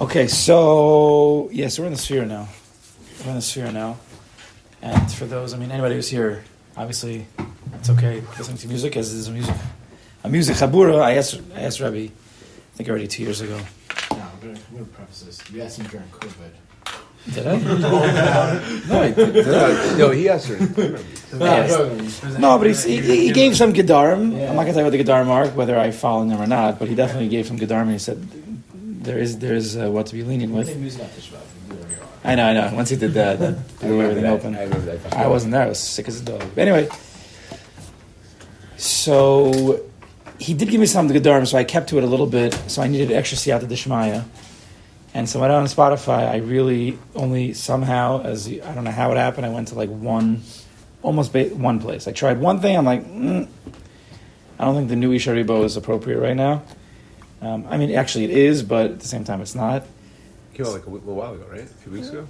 Okay, so yes, we're in the Sefirah now. We're in the Sefirah now, and for those, I mean, anybody who's here, obviously, it's okay listening to music as is music. A music chabura. I asked, I asked Rebbe, I think already two years ago. No, I'm gonna, preface this. You asked me during COVID. Did I? no, I did. did I? No, he asked her. Yes. No, but he, he, he gave some gedarim. Yeah. I'm not gonna tell you what the gedarim are, whether I follow them or not. But he definitely gave some gedarim. and He said there is there is uh, what to be leaning with. think music after Shabbat. You can do whatever you want. I know, I know. Once he did that, that blew everything open. I that. I wasn't there. I was sick as a dog. But anyway, so he did give me some of the Gedarim, so I kept to it a little bit. So I needed extra siyata deshmaya. And so I went on Spotify. I really only somehow, as I don't know how it happened, I went to like one, almost ba- one place. I tried one thing. I'm like, mm, I don't think the new Ishay Ribo is appropriate right now. Um, I mean, actually, it is, but at the same time, it's not. Came out like a little while ago, right? A few weeks ago.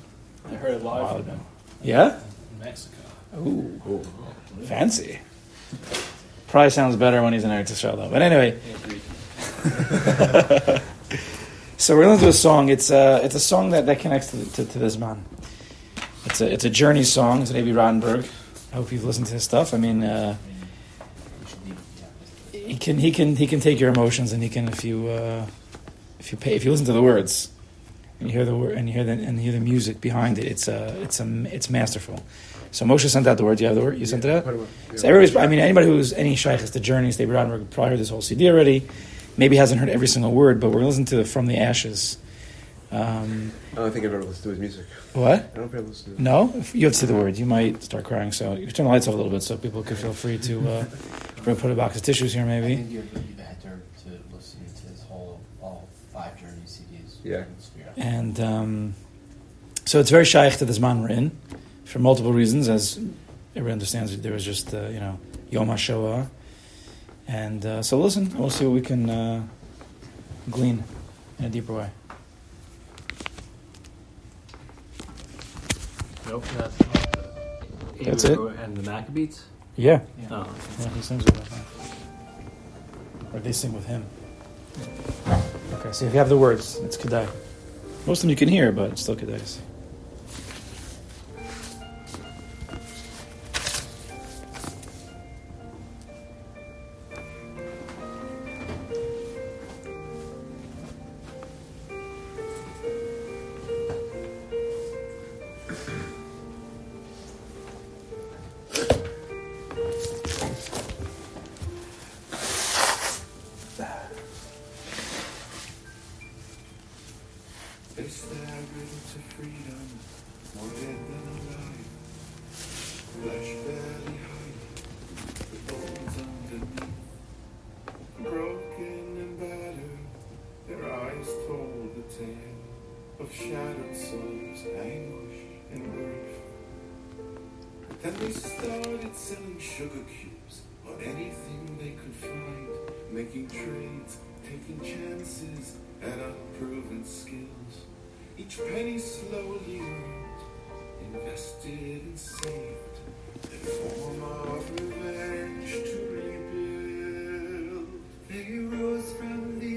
I heard it A while live ago. Yeah. in Mexico. Ooh, Oh, fancy. Probably sounds better when he's in Eretz Yisrael, though. But anyway, so we're going to do a song. It's a, it's a song that, that connects to, to, to this man. It's a, it's a journey song. It's an Abie Rotenberg. I hope you've listened to his stuff. I mean, uh, I mean, we should leave. Yeah. He can he can he can take your emotions and he can if you uh, if you pay if you listen to the words and you hear the word and you hear the and you hear the music behind it. It's uh, it's a it's masterful. So Moshe sent out the word. You have the word. You sent it out. A. Yeah. So everybody's, I mean, anybody who's any shaykhs to journeys, they've Rotenberg probably heard this whole CD already. Maybe hasn't heard every single word, but we're going to listen to the From the Ashes. Um, I don't think I've ever listened to his music. what? I don't if I've listened to it. No? If you have to say the word, you might start crying. So you turn the lights off a little bit so people can feel free to uh, bring- put a box of tissues here, I maybe. think you're, you've had to, to listen to his whole, all five Journey CDs. Yeah. in the Sefirah. And um, so it's very shaykh to this man we're in for multiple reasons. As everyone understands, there was just, uh, you know, Yom HaShoah. And uh, so listen, we'll see what we can uh, glean in a deeper way. Nope, that's not the That's Hebrew And the Maccabees? Yeah. Oh. Yeah, he sings with them. Or they sing with him. Okay, so if you have the words, it's Kedai. Most of them you can hear, but it's still Kedai. Sugar cubes or anything they could find, making trades, taking chances at unproven skills. Each penny slowly earned, invested and saved, in form of revenge to rebuild. They rose from the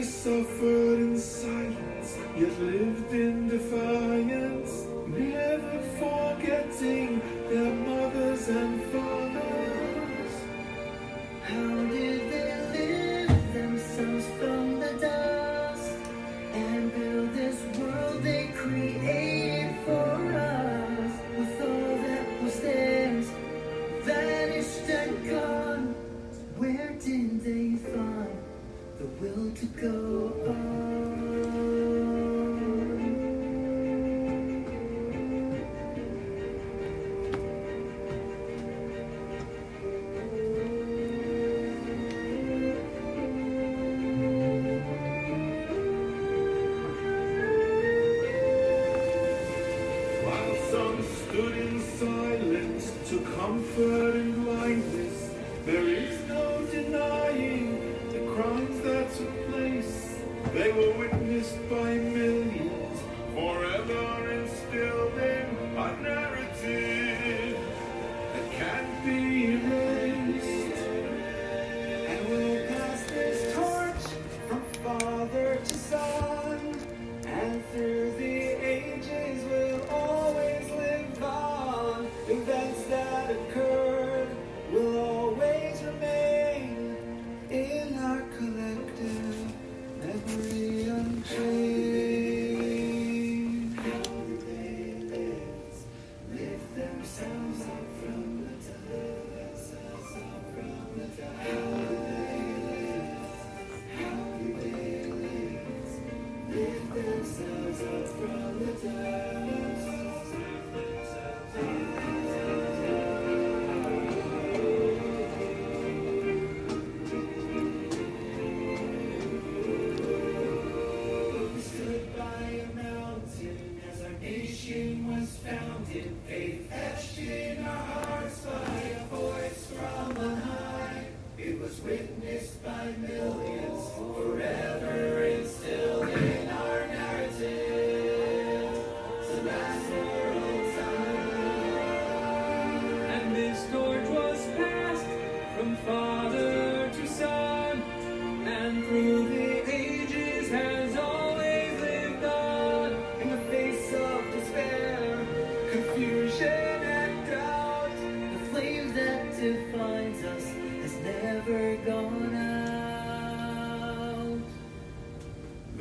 suffered in silence, yet lived in defiance,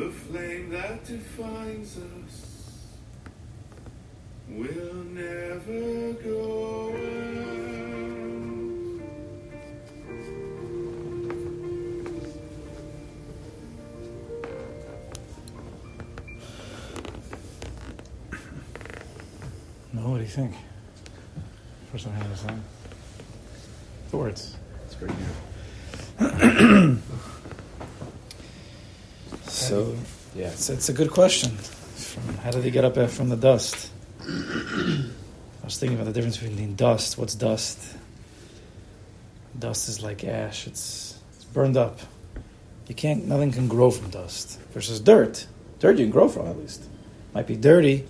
The flame that defines us will never go out. No, what do you think? First time I heard the song. The words. It's very beautiful. So, Yeah. It's, it's a good question. From, how did he get up from the dust? I was thinking about the difference between dust. What's dust? Dust is like ash. It's, it's burned up. You can't. Nothing can grow from dust. Versus dirt. Dirt you can grow from at least. Might be dirty.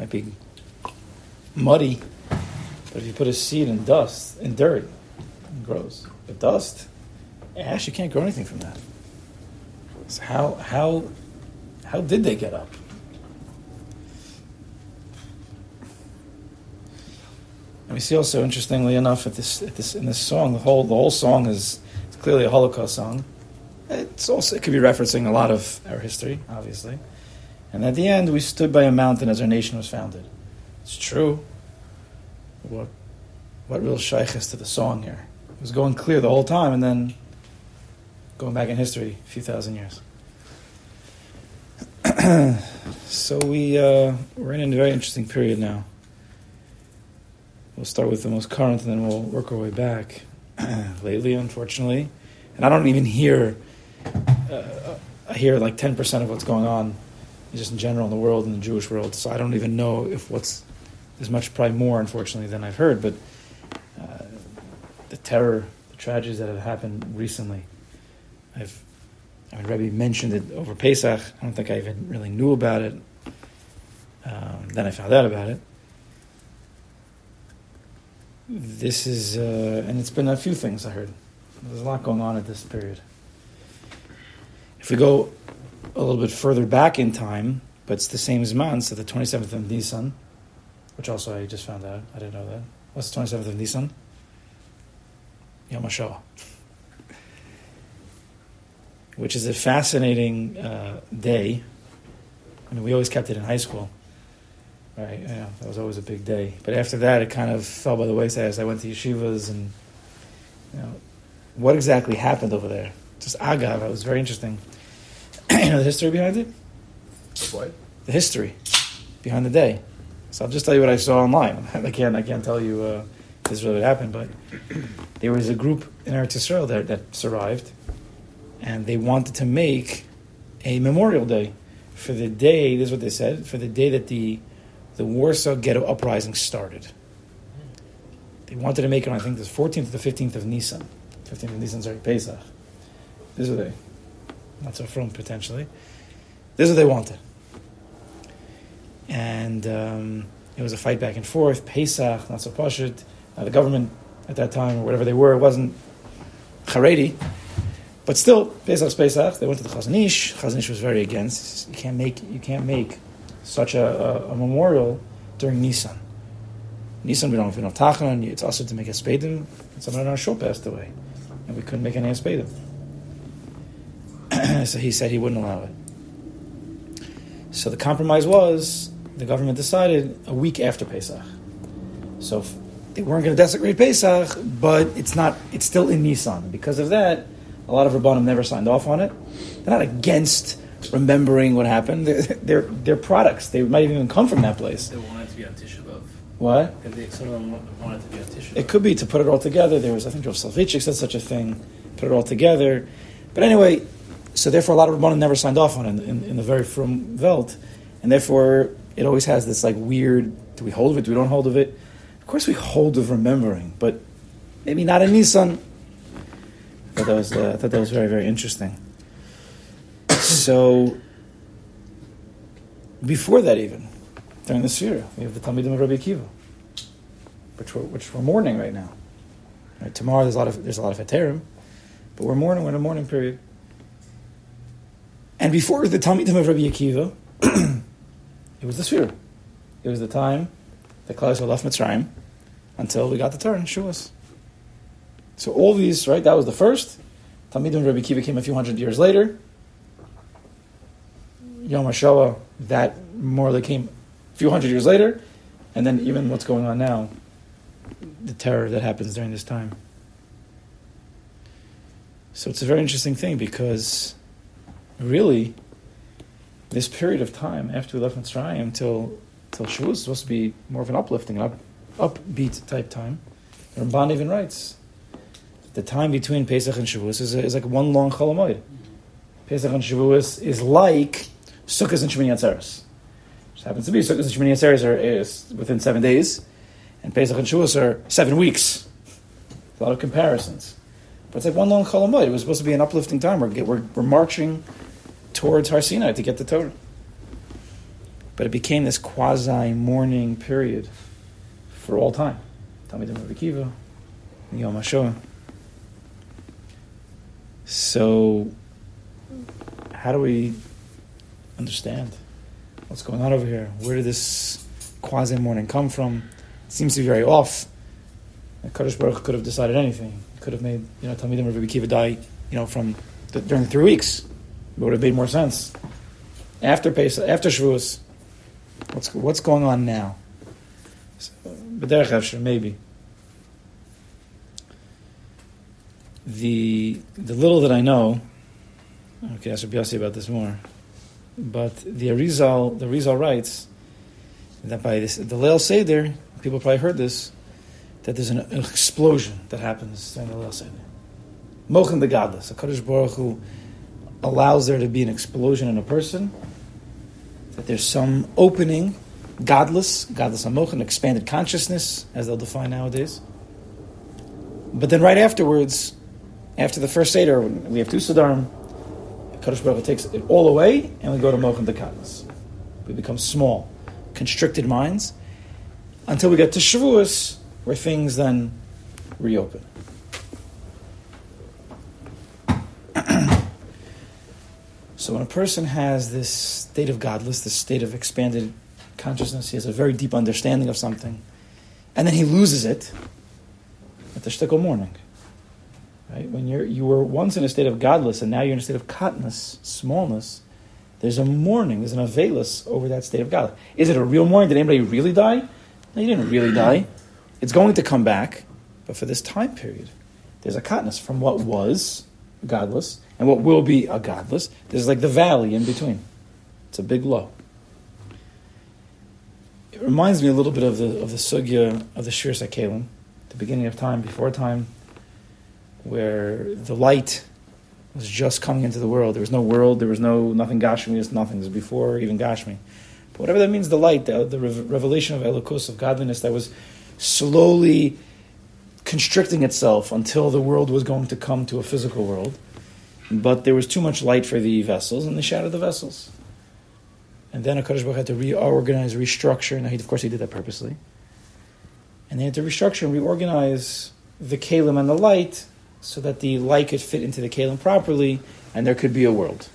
Might be muddy. But if you put a seed in dust, in dirt, it grows. But dust, ash, you can't grow anything from that. So how how how did they get up? And we see also, interestingly enough, at this, at this in this song, the whole the whole song is clearly a Holocaust song. It's also it could be referencing a lot of our history, obviously. And at the end, we stood by a mountain as our nation was founded. It's true. What what real shaykh is to the song here? It was going clear the whole time, and then going back in history, a few thousand years. So we uh, we're in a very interesting period now. We'll start with the most current, and then we'll work our way back. Lately, unfortunately, and I don't even hear. Uh, I hear like ten percent of what's going on, just in general in the world, in the Jewish world. So I don't even know if what's there's much probably more, unfortunately, than I've heard. But uh, the terror, the tragedies that have happened recently, I've I mean, Rebbe mentioned it over Pesach. I don't think I even really knew about it. Um, then I found out about it. This is, uh, and it's been a few things I heard. There's a lot going on at this period. If we go a little bit further back in time, but it's the same as month, so the 27th of Nisan, which also I just found out. I didn't know that. What's the 27th of Nisan? Yom HaShoah. Which is a fascinating uh, day. I mean, we always kept it in high school. Right, yeah, that was always a big day. But after that, it kind of fell by the wayside as I went to yeshivas and, you know, what exactly happened over there? Just agav, it was very interesting. you know the history behind it? What? The history behind the day. So I'll just tell you what I saw online. I can't, I can't tell you uh, if this really happened, but there was a group in Eretz Yisrael that, that survived, and they wanted to make a memorial day for the day. This is what they said for the day that the the Warsaw Ghetto uprising started. They wanted to make it on I think the 14th to the 15th of Nisan. 15th of Nisan, sorry, Pesach. This is what they, not so from potentially. This is what they wanted. And um, it was a fight back and forth. Pesach, not so pashut. Uh, the government at that time, or whatever they were, it wasn't Haredi. But still, Pesach Pesach. They went to the Chazon Ish. Chazanish was very against. You can't make you can't make such a, a, a memorial during Nisan. Nisan, we don't, don't tachan. It's also to make a spedim. Someone on our show passed away, and we couldn't make any spedim. so he said he wouldn't allow it. So the compromise was the government decided a week after Pesach. So they weren't going to desecrate Pesach, but it's not. It's still in Nisan. Because of that, a lot of Rabbanim never signed off on it. They're not against remembering what happened. They're, they're, they're products. They might even come from that place. They wanted to be on Tisha B'Av. What? They, some of them wanted to be on Tisha B'Av. It could be to put it all together. There was, I think, Rav Soloveitchik said such a thing. Put it all together. But anyway, so therefore, a lot of Rabbanim never signed off on it in, in, in the very from Welt, and therefore it always has this like weird. Do we hold of it? Do we don't hold of it? Of course, we hold of remembering, but maybe not in Nissan. Thought that was, uh, I thought that was very, very interesting. So, before that, even during the Sefirah, we have the Talmidim of Rabbi Akiva, which we're, which we're mourning right now. Right, tomorrow, there's a lot of there's a lot of heterim, but we're mourning. We're in a mourning period. And before the Talmidim of Rabbi Akiva, it was the Sphira. It was the time that Yisrael left Mitzrayim until we got the Torah and Shuas. So all these, right? That was the first. Talmidim of Rabbi Akiva came a few hundred years later. Yom HaShoah, that more or came a few hundred years later. And then even what's going on now, the terror that happens during this time. So it's a very interesting thing because really, this period of time after we left Mitzrayim until till Shavuot is supposed to be more of an uplifting, up, upbeat type time. Ramban even writes the time between Pesach and Shavuos is, is like one long Cholamoid. Pesach and Shavuos is like Sukkot and Shemini Atzeres. Just happens to be Sukkot and Shemini Atzeres are is within seven days, and Pesach and Shavuos are seven weeks. A lot of comparisons, but it's like one long Cholamoid. It was supposed to be an uplifting time. We're we're, we're marching towards Har Sinai to get the Torah, but it became this quasi mourning period for all time. Talmidim Rabbi Kiva, Yom HaShoah. So, how do we understand what's going on over here? Where did this quasi morning come from? It seems to be very off. Kadosh Baruch could have decided anything. Could have made you know Talmidim Rabbi Kiva die you know from the, during three weeks. It would have made more sense. After Pesach, after Shavuos, what's what's going on now? So, maybe. The the little that I know, okay, I should be asked about this more, but the Arizal the Arizal writes that by this the Leil Seder, people probably heard this, that there's an, explosion that happens during the Leil Seder. Mochin the gadlus, a Kaddish Baruch Hu allows there to be an explosion in a person, that there's some opening, gadlus, gadlus amochin, expanded consciousness, as they'll define nowadays. But then right afterwards, after the first Seder, we have two Siddharim. Kaddish Baruch Hu takes it all away, and we go to Mochin Dekatnas. We become small, constricted minds, until we get to Shavuos, where things then reopen. So when a person has this state of gadlus, this state of expanded consciousness, he has a very deep understanding of something, and then he loses it at the shtickle morning. Right? When you're you were once in a state of gadlus and now you're in a state of katnus, smallness, there's a mourning, there's an availus over that state of God. Is it a real mourning? Did anybody really die? No, you didn't really die. It's going to come back, but for this time period, there's a katnus from what was gadlus and what will be a gadlus. There's like the valley in between. It's a big low. It reminds me a little bit of the of the sugya of the Shir Sakalim, the beginning of time, before time, where the light was just coming into the world. There was no world. There was no nothing Gashmi. There's nothing. Was before even Gashmi. But whatever that means, the light, the, the revelation of Elokus, of godliness that was slowly constricting itself until the world was going to come to a physical world. But there was too much light for the vessels, and they shattered the vessels. And then HaKadosh had to reorganize, restructure. Now, he, of course, he did that purposely. And they had to restructure and reorganize the kalim and the light so that the light could fit into the kalim properly, and there could be a world.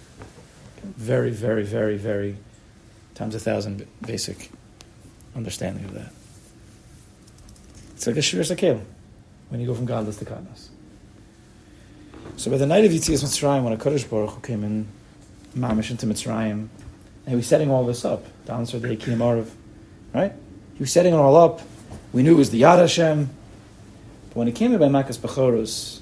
Very, very, very, very times a thousand basic understanding of that. It's like a shir kalim when you go from gadlus to gadlus. So by the night of Yitzias Mitzrayim, when a Kodesh Baruch Hu came in, Mamish into Mitzrayim, and he was setting all this up, the answer the Akim right? He was setting it all up. We knew it was the Yad Hashem. But when he came in by Makas Bechoros,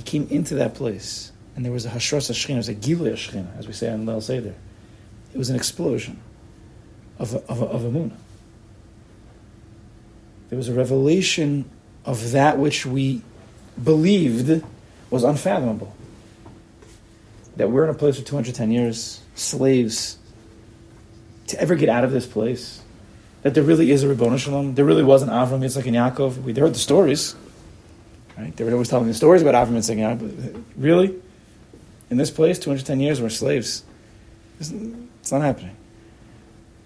he came into that place, and there was a Hashras Hashchina, it was a Gilei Hashchina, as we say on Leil Seder. It was an explosion of a, of a, of a Munah. There was a revelation of that which we believed was unfathomable. That we're in a place for 210 years, slaves, to ever get out of this place. That there really is a Ribbon Shalom. There really was an Avram, Yitzchak, and Yaakov. We heard the stories. Right? They were always telling the stories about Avram, and Yaakov. Really? In this place, 210 years, we're slaves. It's, it's not happening.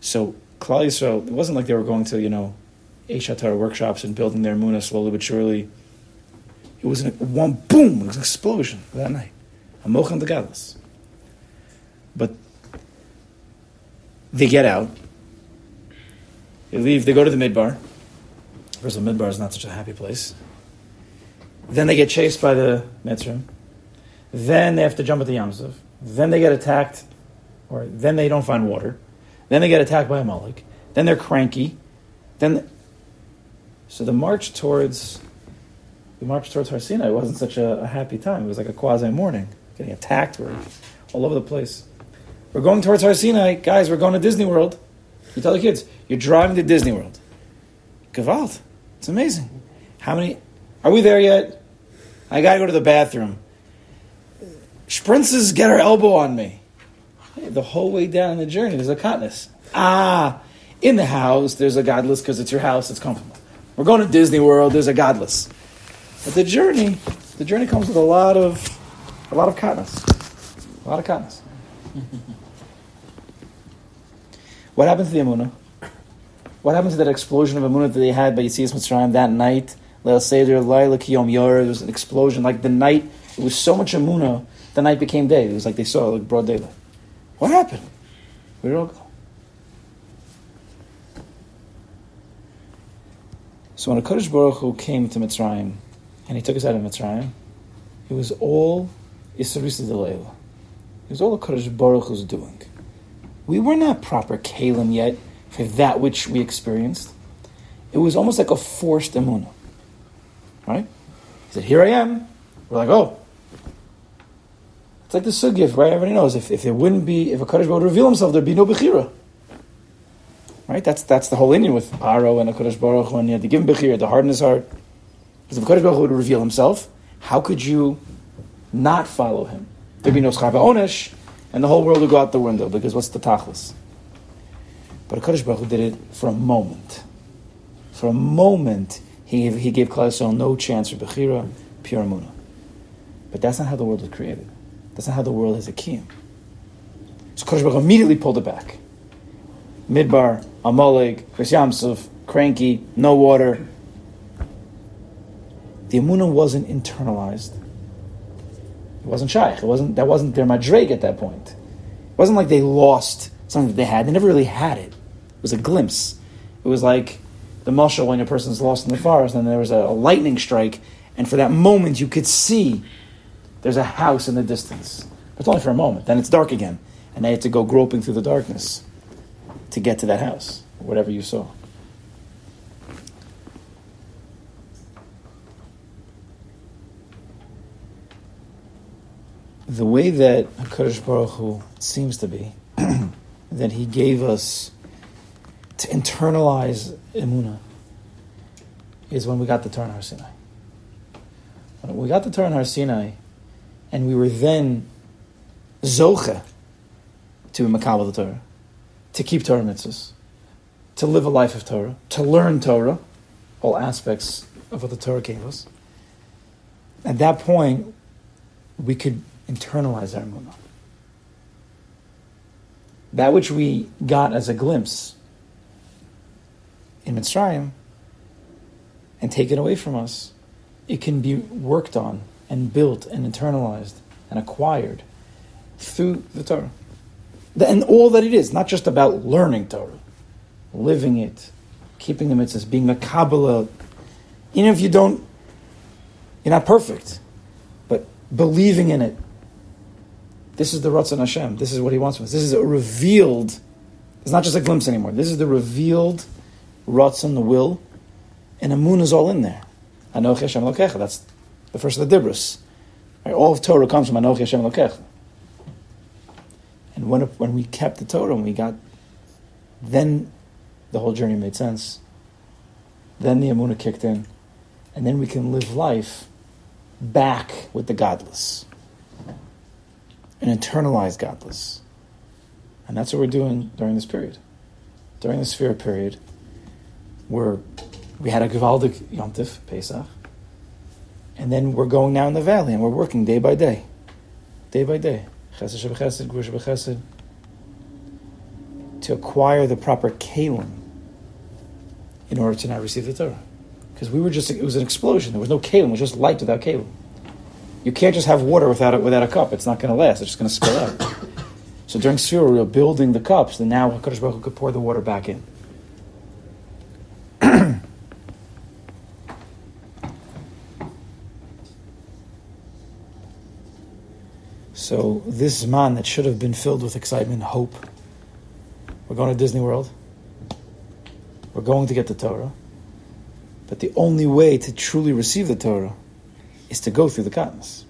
So, Klal Yisrael, it wasn't like they were going to, you know, Eshatar workshops and building their Muna slowly but surely. It was one boom, it was an explosion that night. A mochan de gadlus. But they get out. They leave. They go to the midbar. First of all, midbar is not such a happy place. Then they get chased by the Mitzrim. Then they have to jump at the Yamsuf. Then they get attacked, or then they don't find water. Then they get attacked by Amalek. Then they're cranky. Then, so the march towards the march towards Har Sinai wasn't such a, a happy time. It was like a quasi morning, getting attacked. We're all over the place. We're going towards Har Sinai, guys. We're going to Disney World. You tell the kids, you're driving to Disney World. Gewalt. It's amazing. How many? Are we there yet? I gotta go to the bathroom. Sprinces get her elbow on me. The whole way down the journey, there's a katnus. Ah, in the house, there's a gadlus because it's your house, it's comfortable. We're going to Disney World, there's a gadlus. But the journey, the journey comes with a lot of, a lot of katnus. A lot of katnus. what happened to the Amunah? What happened to that explosion of Amunah that they had by Yitzias Mitzrayim that night? Leil Seder, Laila Kiyom Yor, there was an explosion. Like the night, it was so much Amunah, the night became day. It was like they saw like broad daylight. What happened? Where did it all go? So when a Kodesh Baruch Hu came to Mitzrayim, and he took us out of Mitzrayim, it was all Isarisa Delayla. It was all the Kodesh Baruch Hu's doing. We were not proper Kalim yet for that which we experienced. It was almost like a forced emunah. Right? He said, Here I am. We're like, oh. It's like the sugif, right? Everybody knows if, if there wouldn't be, if a Baruch would reveal himself, there'd be no Bechira. Right? That's that's the whole Indian with Paro and a Kodesh Baruch Hu, and you had to give him Bechira, to harden his heart. Because if a Kodesh Baruch Hu would reveal himself, how could you not follow him? There'd be no Schava Onesh, and the whole world would go out the window, because what's the Tachlis? But a Kodesh Baruch Hu did it for a moment. For a moment, he, he gave Klal no chance for Bechira, pure Amunah. But that's not how the world was created. That's not how the world is a kiyum. So Kodesh immediately pulled it back. Midbar, Amalek, Chris Yamsuf, cranky, no water. The Amunah wasn't internalized. It wasn't shaykh. It wasn't that wasn't their madreg at that point. It wasn't like they lost something that they had. They never really had it. It was a glimpse. It was like the mushal when a person's lost in the forest and there was a, a lightning strike, and for that moment you could see there's a house in the distance. But it's only for a moment. Then it's dark again, and they had to go groping through the darkness to get to that house, whatever you saw. the way that Hakadosh Baruch Hu seems to be, that He gave us to internalize emuna, is when we got the Torah Har Sinai. When we got the Torah Har Sinai, and we were then zoche to makabel the Torah, to keep Torah mitzvahs, to live a life of Torah, to learn Torah, all aspects of what the Torah gave us. At that point, we could internalize our emunah. That which we got as a glimpse in Mitzrayim and taken away from us, it can be worked on and built and internalized and acquired through the Torah. And all that it is, not just about learning Torah, living it, keeping the mitzvahs, being a Kabbalah. Even if you don't, you're not perfect, but believing in it, this is the Ratzon Hashem. This is what He wants from us. This is a revealed. It's not just a glimpse anymore. This is the revealed Ratzon, the will, and Amun is all in there. Anochi Hashem Lokecha. That's the first of the Dibros. All of Torah comes from Anochi Hashem Lokecha. And when when we kept the Torah and we got, then the whole journey made sense. Then the Amunah kicked in, and then we can live life back with the gadlus and internalize gadlus. And that's what we're doing during this period. During the Sefirah period, where we had a Givaldic Yontif, Pesach, and then we're going now in the valley and we're working day by day. Day by day. Chesed Shebechesed, Shebechesed, to acquire the proper kalim in order to now receive the Torah. Because we were just, it was an explosion. There was no kalim, it was just light without kalim. You can't just have water without a, without a cup. It's not going to last. It's just going to spill out. so during Surah, we were building the cups, and now HaKadosh Baruch Hu could pour the water back in. So this man that should have been filled with excitement, hope. We're going to Disney World. We're going to get the Torah. But the only way to truly receive the Torah is to go through the katnas.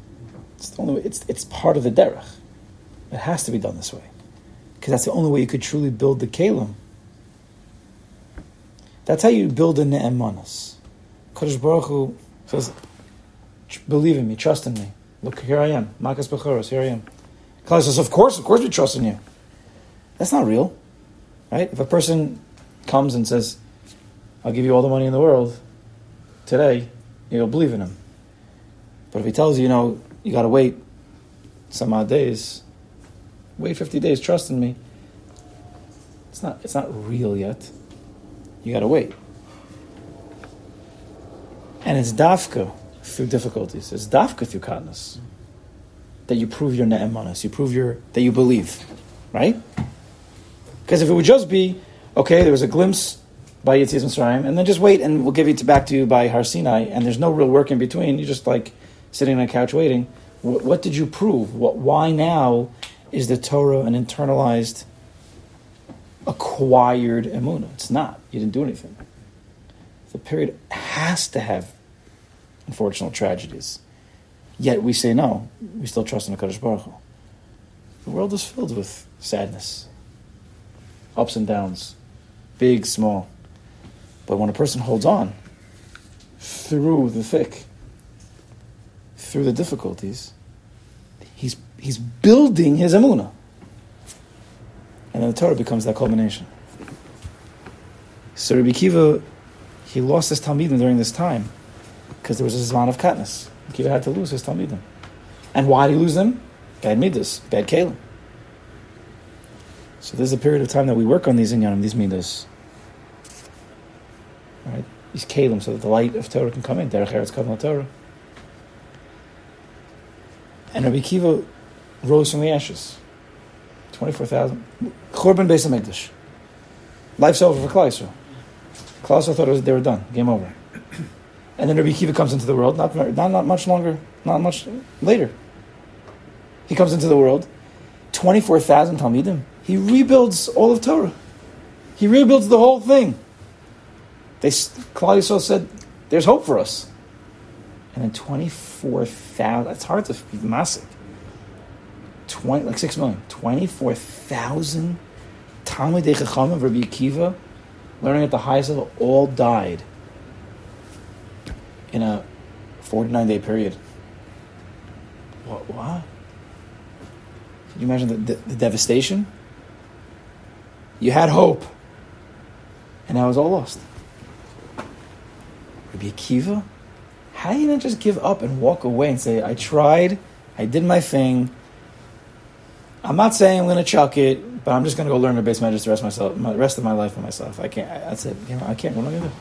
It's the only way. It's it's part of the derech. It has to be done this way, because that's the only way you could truly build the kalim. That's how you build a ne'emanas. Kadosh Baruch Hu says, "Believe in me, trust in me. Look, here I am. Makas bechoros. Here I am." Klal says, "Of course, of course, we trust in you." That's not real, right? If a person comes and says, "I'll give you all the money in the world today," you'll believe in him. But if he tells you, you know, you got to wait some odd days, wait 50 days, trust in me. It's not, it's not real yet. You got to wait. And it's dafka through difficulties. It's dafka through kindness that you prove your ne'emanas. You prove your that you believe, right? Because if it would just be okay, there was a glimpse by Yitzias Mitzrayim, and then just wait, and we'll give it back to you by Har Sinai, and there's no real work in between. You're just like sitting on a couch waiting. What, what did you prove? What, why now is the Torah an internalized, acquired emuna? It's not. You didn't do anything. The period has to have unfortunate tragedies. Yet we say no. We still trust in the Kaddish Baruch Hu. The world is filled with sadness, ups and downs, big, small. But when a person holds on through the thick, through the difficulties, he's, he's building his emuna. And then the Torah becomes that culmination. So Rabbi Kiva, he lost his Talmidim during this time because there was a Zman of katnus. Kiva had to lose his Talmidim. And why did he lose them? Bad midas, bad kalim. So there's a period of time that we work on these inyanim, these midas. Right? These kalim, so that the light of Torah can come in. Derech Eretz Kavan Torah. And Rabbi Kiva rose from the ashes. 24,000. Churban Beis HaMikdash. Life's over for Yisrael. Klal thought was, they were done. Game over. And then Rabbi Kiva comes into the world, not, not, not much longer, not much later. He comes into the world, 24,000 Talmidim. He rebuilds all of Torah. He rebuilds the whole thing. They, Klal said, there's hope for us. And then 24,000, that's hard to be massive. 20, like 6 million. 24,000 Talmidei Chacham of Rabbi Akiva, learning at the highest level, all died in a 49 day period. What? what? Can you imagine the, the, the devastation? You had hope, and now it's all lost. Rabbi Akiva, how do you not just give up and walk away and say, I tried, I did my thing. I'm not saying I'm going to chuck it, but I'm just going to go learn the base measures the rest of myself, my rest of my life for myself. I can't. That's it. You know, I can't. What am I going to do?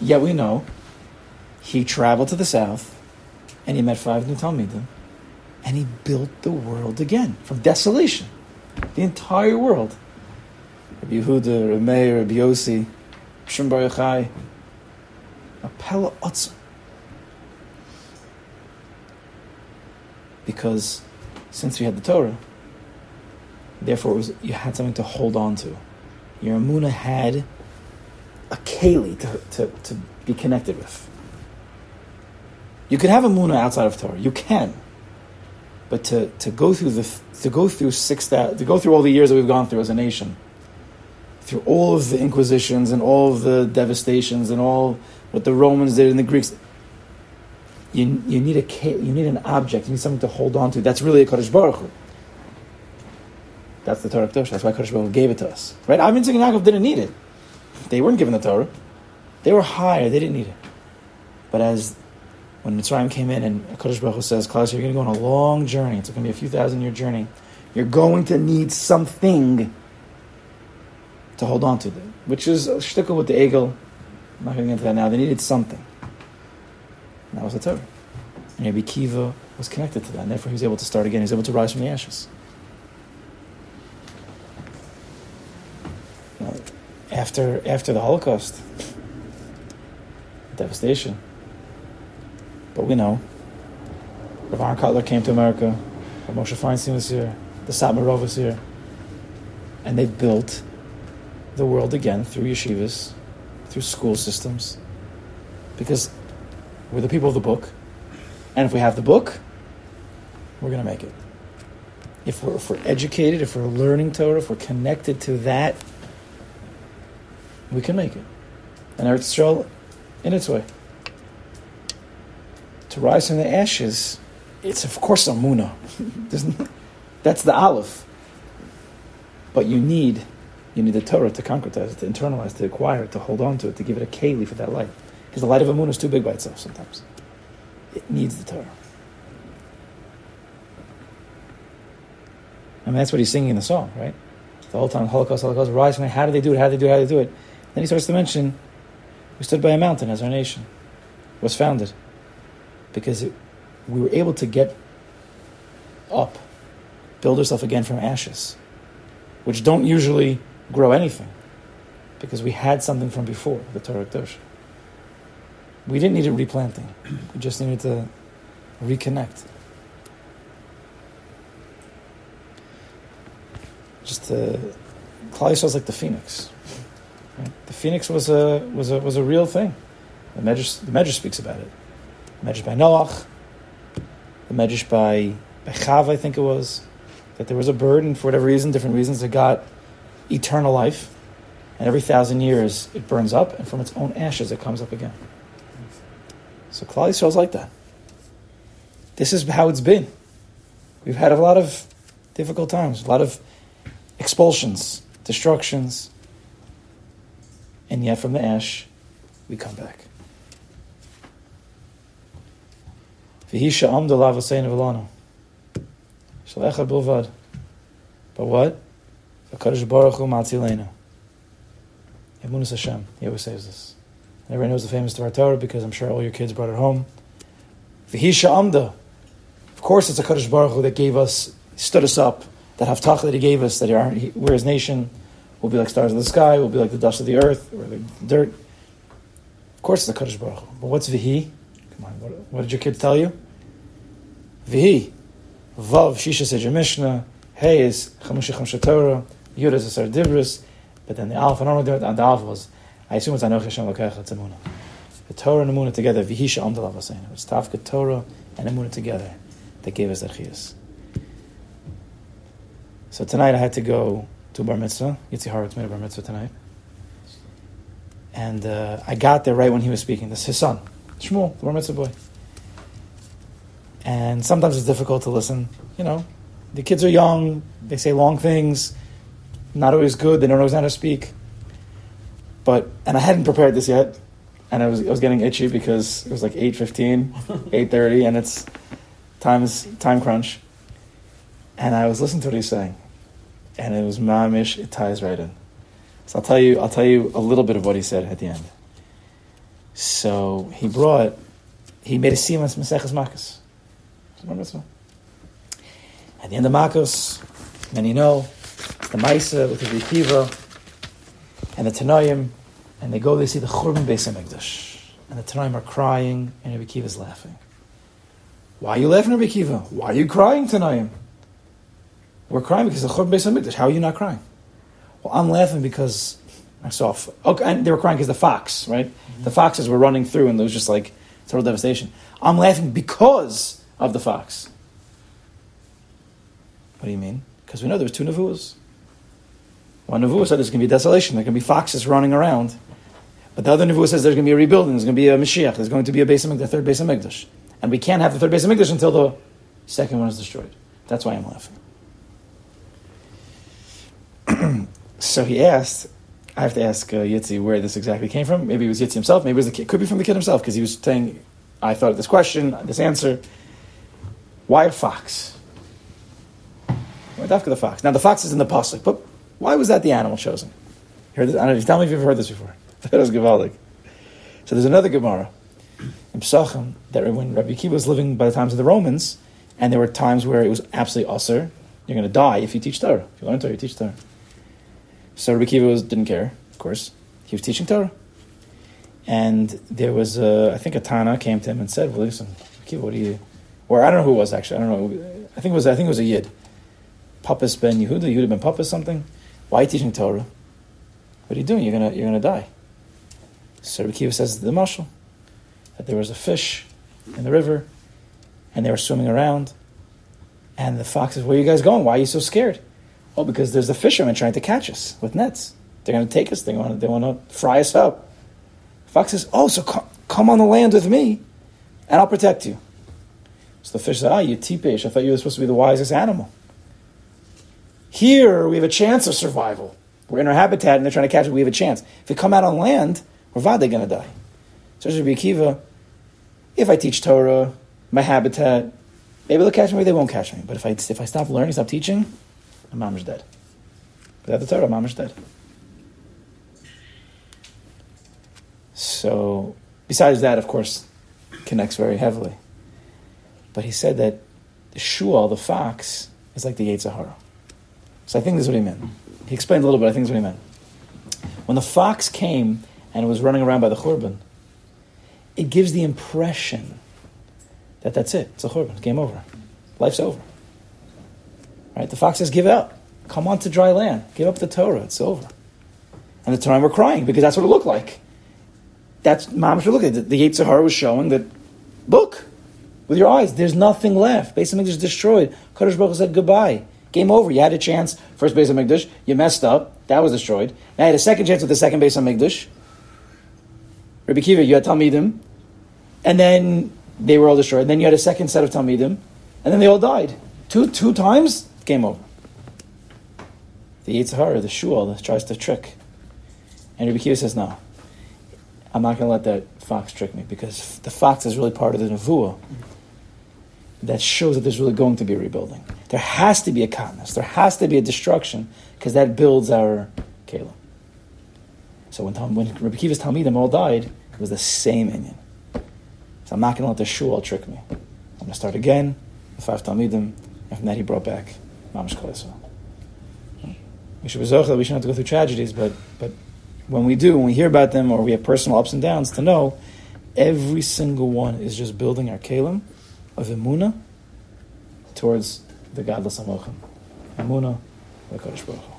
Yet we know he traveled to the south, and he met five new Talmidim, and he built the world again from desolation, the entire world. Rabbi Yehuda, Rabbi Meir, Rabbi Yossi, Bar Yochai, Apella Otzim. Because since we had the Torah, therefore was, you had something to hold on to. Your Amuna had a keli to, to, to be connected with. You could have a Muna outside of Torah. You can. But to, to go through the to go through six that to go through all the years that we've gone through as a nation, through all of the inquisitions and all of the devastations and all what the Romans did and the Greeks, you, you need a you need an object. You need something to hold on to. That's really a Kodesh Baruch Hu. That's the Torah Kedosh. That's why Kodesh Baruch Hu gave it to us. Right? Avin and Yaakov didn't need it. They weren't given the Torah. They were higher. They didn't need it. But as when Mitzrayim came in and Kodesh Baruch Hu says, Klaus, you're going to go on a long journey. It's going to be a few thousand year journey. You're going to need something to hold on to, which is a shtickle with the eagle. I'm not going to get into that now. They needed something. And that was the Torah. And Rabbi Kiva was connected to that, and therefore he was able to start again. He was able to rise from the ashes. After, after the Holocaust, devastation. But we know, Rav Aaron Kotler came to America, Moshe Feinstein was here, the Satmarov was here, and they built the world again through yeshivas, through school systems, because we're the people of the book, and if we have the book, we're going to make it. If we're, if we're educated, if we're learning Torah, if we're connected to that, we can make it. And Eretz Yisrael, in its way, to rise from the ashes, it's of course a muna. That's the aleph. But you need, you need the Torah to concretize it, to internalize, to acquire it, to hold on to it, to give it a keli for that light. Because the light of a moon is too big by itself sometimes. It needs the Torah. I mean, that's what he's singing in the song, right? The whole time, Holocaust, Holocaust, rise from. How do they do it? How do they do it? How do they do it? Then he starts to mention, we stood by a mountain as our nation was founded because it, we were able to get up, build ourselves again from ashes, which don't usually grow anything because we had something from before, the Torah Kedosh. We didn't need a replanting. We just needed to reconnect. Just to, Klal Yisrael is like the phoenix. Right? The phoenix was a was a was a real thing. The Medrash, the Medrash speaks about it. Medrash by Noach, the Medrash by by Chav, I think it was, that there was a bird, and for whatever reason, different reasons, it got eternal life, and every thousand years it burns up, and from its own ashes it comes up again. So Klal Yisrael is like that. This is how it's been. We've had a lot of difficult times, a lot of expulsions, destructions, and yet from the ash, we come back. V'hisha amdu lavasein v'lanu. Shalechad bilvad. But what? HaKadosh Baruch Hu matzilenu. Emunus Hashem. He always says this. Everyone knows the famous Torah Torah because I'm sure all your kids brought it home. V'hisha amda. Of course, it's a Kadosh Baruch Hu that gave us, stood us up, that havtachah that He gave us, that he, we're His nation, we'll be like stars in the sky, we'll be like the dust of the earth, or the dirt. Of course, it's a Kadosh Baruch Hu. But what's Vihi? Come on, what, what did your kids tell you? Vihi. Vav, Shisha your Mishnah. Hey is Chamushi Chamsha Torah. Yud is Asar Dibris. But then the Alpha, I don't know what the Alpha was. I assume it's Anoch Hashem Lokech, it's Emunah. The Torah and Emunah together, V'hi Vihisha Amdalav It was Tafka Torah and Emunah together that gave us that chiyas. So tonight I had to go to Bar Mitzvah. Horowitz made a Bar Mitzvah tonight. And uh, I got there right when he was speaking. This is his son, Shmuel, the Bar Mitzvah boy. And sometimes it's difficult to listen. You know, the kids are young, they say long things, not always good, they don't always know how to speak. But, and I hadn't prepared this yet, and I was, I was getting itchy because it was like 8.15, 8.30, and it's time's time crunch. And I was listening to what he's saying, and it was mamish. It ties right in. So I'll tell you. I'll tell you a little bit of what he said at the end. So he brought. He made a simas maseches makas. At the end of Makos, many know, it's the Maisa with the Rikiva and the Tanoim, and they go, they see the Churban Beis HaMikdash. And the Tanoim are crying, and Rabbi Akiva is laughing. Why are you laughing, Rabbi Akiva? Why are you crying, Tanoim? We're crying because of the Churban Beis HaMikdash. How are you not crying? Well, I'm laughing because I saw. F- okay, and they were crying because the fox, right? Mm-hmm. The foxes were running through, and there was just like total devastation. I'm laughing because of the fox. What do you mean? Because we know there was two nevuas. One nevuah said there's going to be desolation. there's going to be foxes running around. But the other nevuah says there's going to be a rebuilding. There's going to be a Mashiach. There's going to be a Beis of the third Beis of Mikdash. And we can't have the third Beis of until the second one is destroyed. That's why I'm laughing. so he asked, I have to ask uh, Yitzi where this exactly came from. Maybe it was Yitzi himself. Maybe it was the kid. Could be from the kid himself because he was saying, I thought of this question, this answer. Why a fox? Why after the fox? Now the fox is in the pasuk, but why was that the animal chosen? You heard this? I don't know. Tell me if you've heard this before. that was Gevaldik. So there's another Gemara in Psachim that when Rabbi Akiva was living by the times of the Romans, and there were times where it was absolutely usher. You're going to die if you teach Torah. If you learn Torah, you teach Torah. So Rabbi Akiva was, didn't care, of course. He was teaching Torah. And there was, a, I think a Tana came to him and said, well, listen, Kiva, what do you, or I don't know who it was actually, I don't know, I think it was, I think it was a Yid. Papas ben Yehuda, Yehuda ben Papas something. Why are you teaching Torah? What are you doing? You're gonna you're gonna die. So Rabbi Akiva says the mashal that there was a fish in the river, and they were swimming around, and the fox says, "Where are you guys going? Why are you so scared?" Oh, because there's the fishermen trying to catch us with nets. They're going to take us. They want to they want to fry us up. Fox says, "Oh, so come, come on the land with me, and I'll protect you." So the fish said, "Ah, you tipesh! I thought you were supposed to be the wisest animal." Here, we have a chance of survival. We're in our habitat and they're trying to catch it. We have a chance. If we come out on land, we're vade going to die. So Rabbi Akiva, if I teach Torah, my habitat, maybe they'll catch me, maybe they won't catch me. But if I, if I stop learning, stop teaching, my mom is dead. Without the Torah, I'm mamish dead. So, besides that, of course, connects very heavily. But he said that the shual, the fox, is like the Yetzer Hara. So I think this is what he meant. He explained a little bit, I think this is what he meant. When the fox came and was running around by the Churban, it gives the impression that that's it. It's a Churban. Game over. Life's over. Right? The fox says, give up. Come on to dry land. Give up the Torah. It's over. And the Torah were crying because that's what it looked like. That's Mamash look at it. The Yetzer Hara was showing that, look, with your eyes, there's nothing left. Beis Hamikdash destroyed. Kadosh Baruch said goodbye. Game over. You had a chance. First Beis Hamikdash, you messed up. That was destroyed. Now you had a second chance with the second Beis Hamikdash. Rabbi Akiva, you had Talmidim, and then they were all destroyed. And then you had a second set of Talmidim, and then they all died. Two two times, game over. The Yetzer Hara, the Shual, tries to trick. And Rabbi Akiva says, no. I'm not going to let that fox trick me because the fox is really part of the Nevuah that shows that there's really going to be a rebuilding. There has to be a katnus. There has to be a destruction because that builds our Caleb. So when, when Rabbi Akiva's Talmidim all died, it was the same Indian. So I'm not going to let the shual trick me. I'm going to start again with five Talmidim, and from that he brought back Mamash Koleso. We should be that we should not have to go through tragedies, but, but when we do, when we hear about them, or we have personal ups and downs, to know every single one is just building our Kalim of Emuna towards the gadlus Amochim. Emuna, the Kodesh Baruch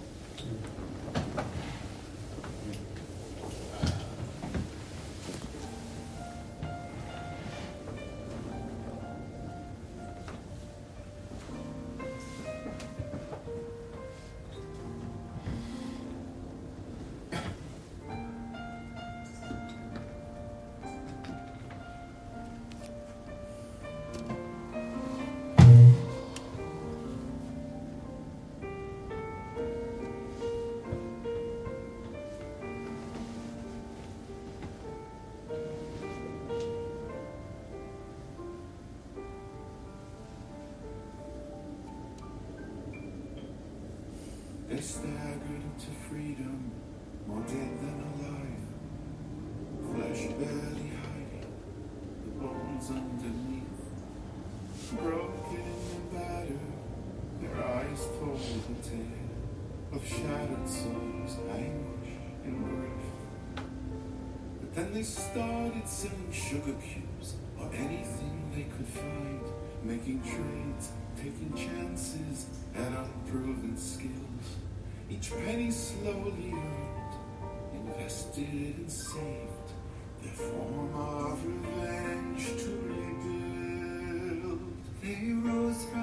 of shattered souls, anguish and grief. But then they started selling sugar cubes or anything they could find, making trades, taking chances at unproven skills. Each penny slowly earned, invested and saved, their form of revenge to rebuild. They rose from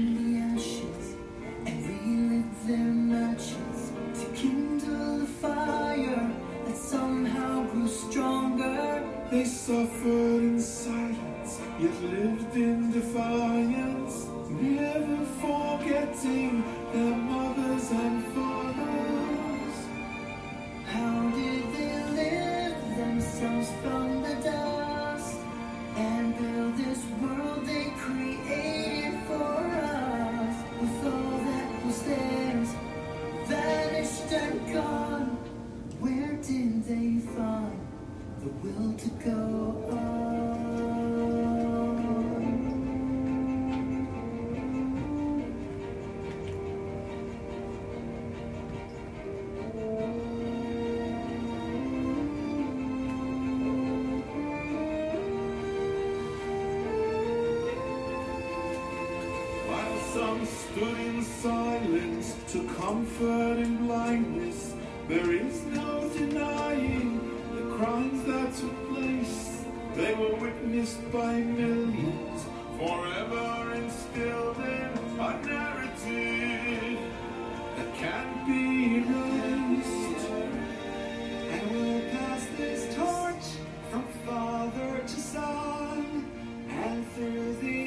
There is no denying the crimes that took place. They were witnessed by millions forever instilled in a narrative that can't be erased. And we'll pass this torch from father to son and through the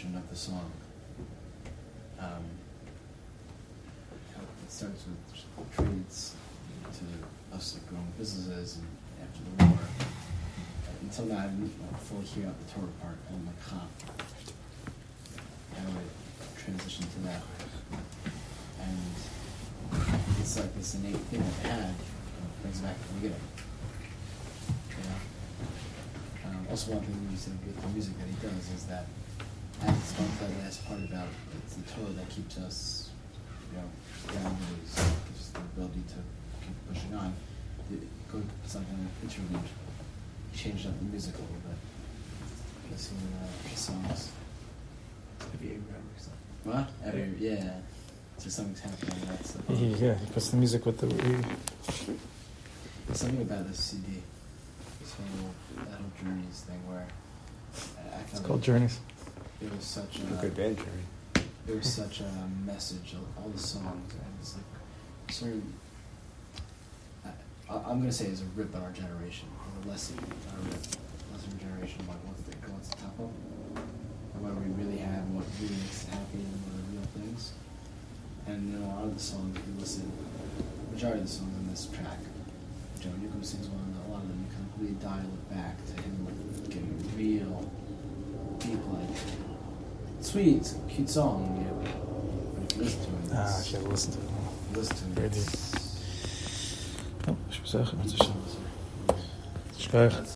the progression of the song. Um, it starts with trades to us like growing businesses and after the war. Until now, I didn't like, fully hear out the Torah part, I'm like, huh. How do I transition to that? And it's like this innate thing that I had, know, brings it back to the beginning. Um, also, one thing you said with the music that he does is that as it's gone to last part about it's the Torah that keeps us, you know, grounded, is gives the ability to keep pushing on. It, go something like interlude, change up the music a little bit. Listen to uh, the songs. What? Every, yeah. So something's happening. That's the He, yeah, he puts the music with the. something about this CD. This whole that whole journeys thing where I, I It's called like Journeys. It was such A a good band, Jerry. it was such a message. All the songs and it's like certain. I, I'm gonna say it's a rip on our generation, or a lesson on our rip, lesson generation like what's the what's the top of, and what we really have, what really makes us happy, and what are real things. And in a lot of the songs, if you listen, majority of the songs on this track, Joe Newcomb sings one, a lot of them you really dial it back to him getting real, deep, like sweet, cute song, you know, but if you listen to it, Ah, ik heb listen to it. listen to it, Very deep. it's, Oh, ik zou zeggen, het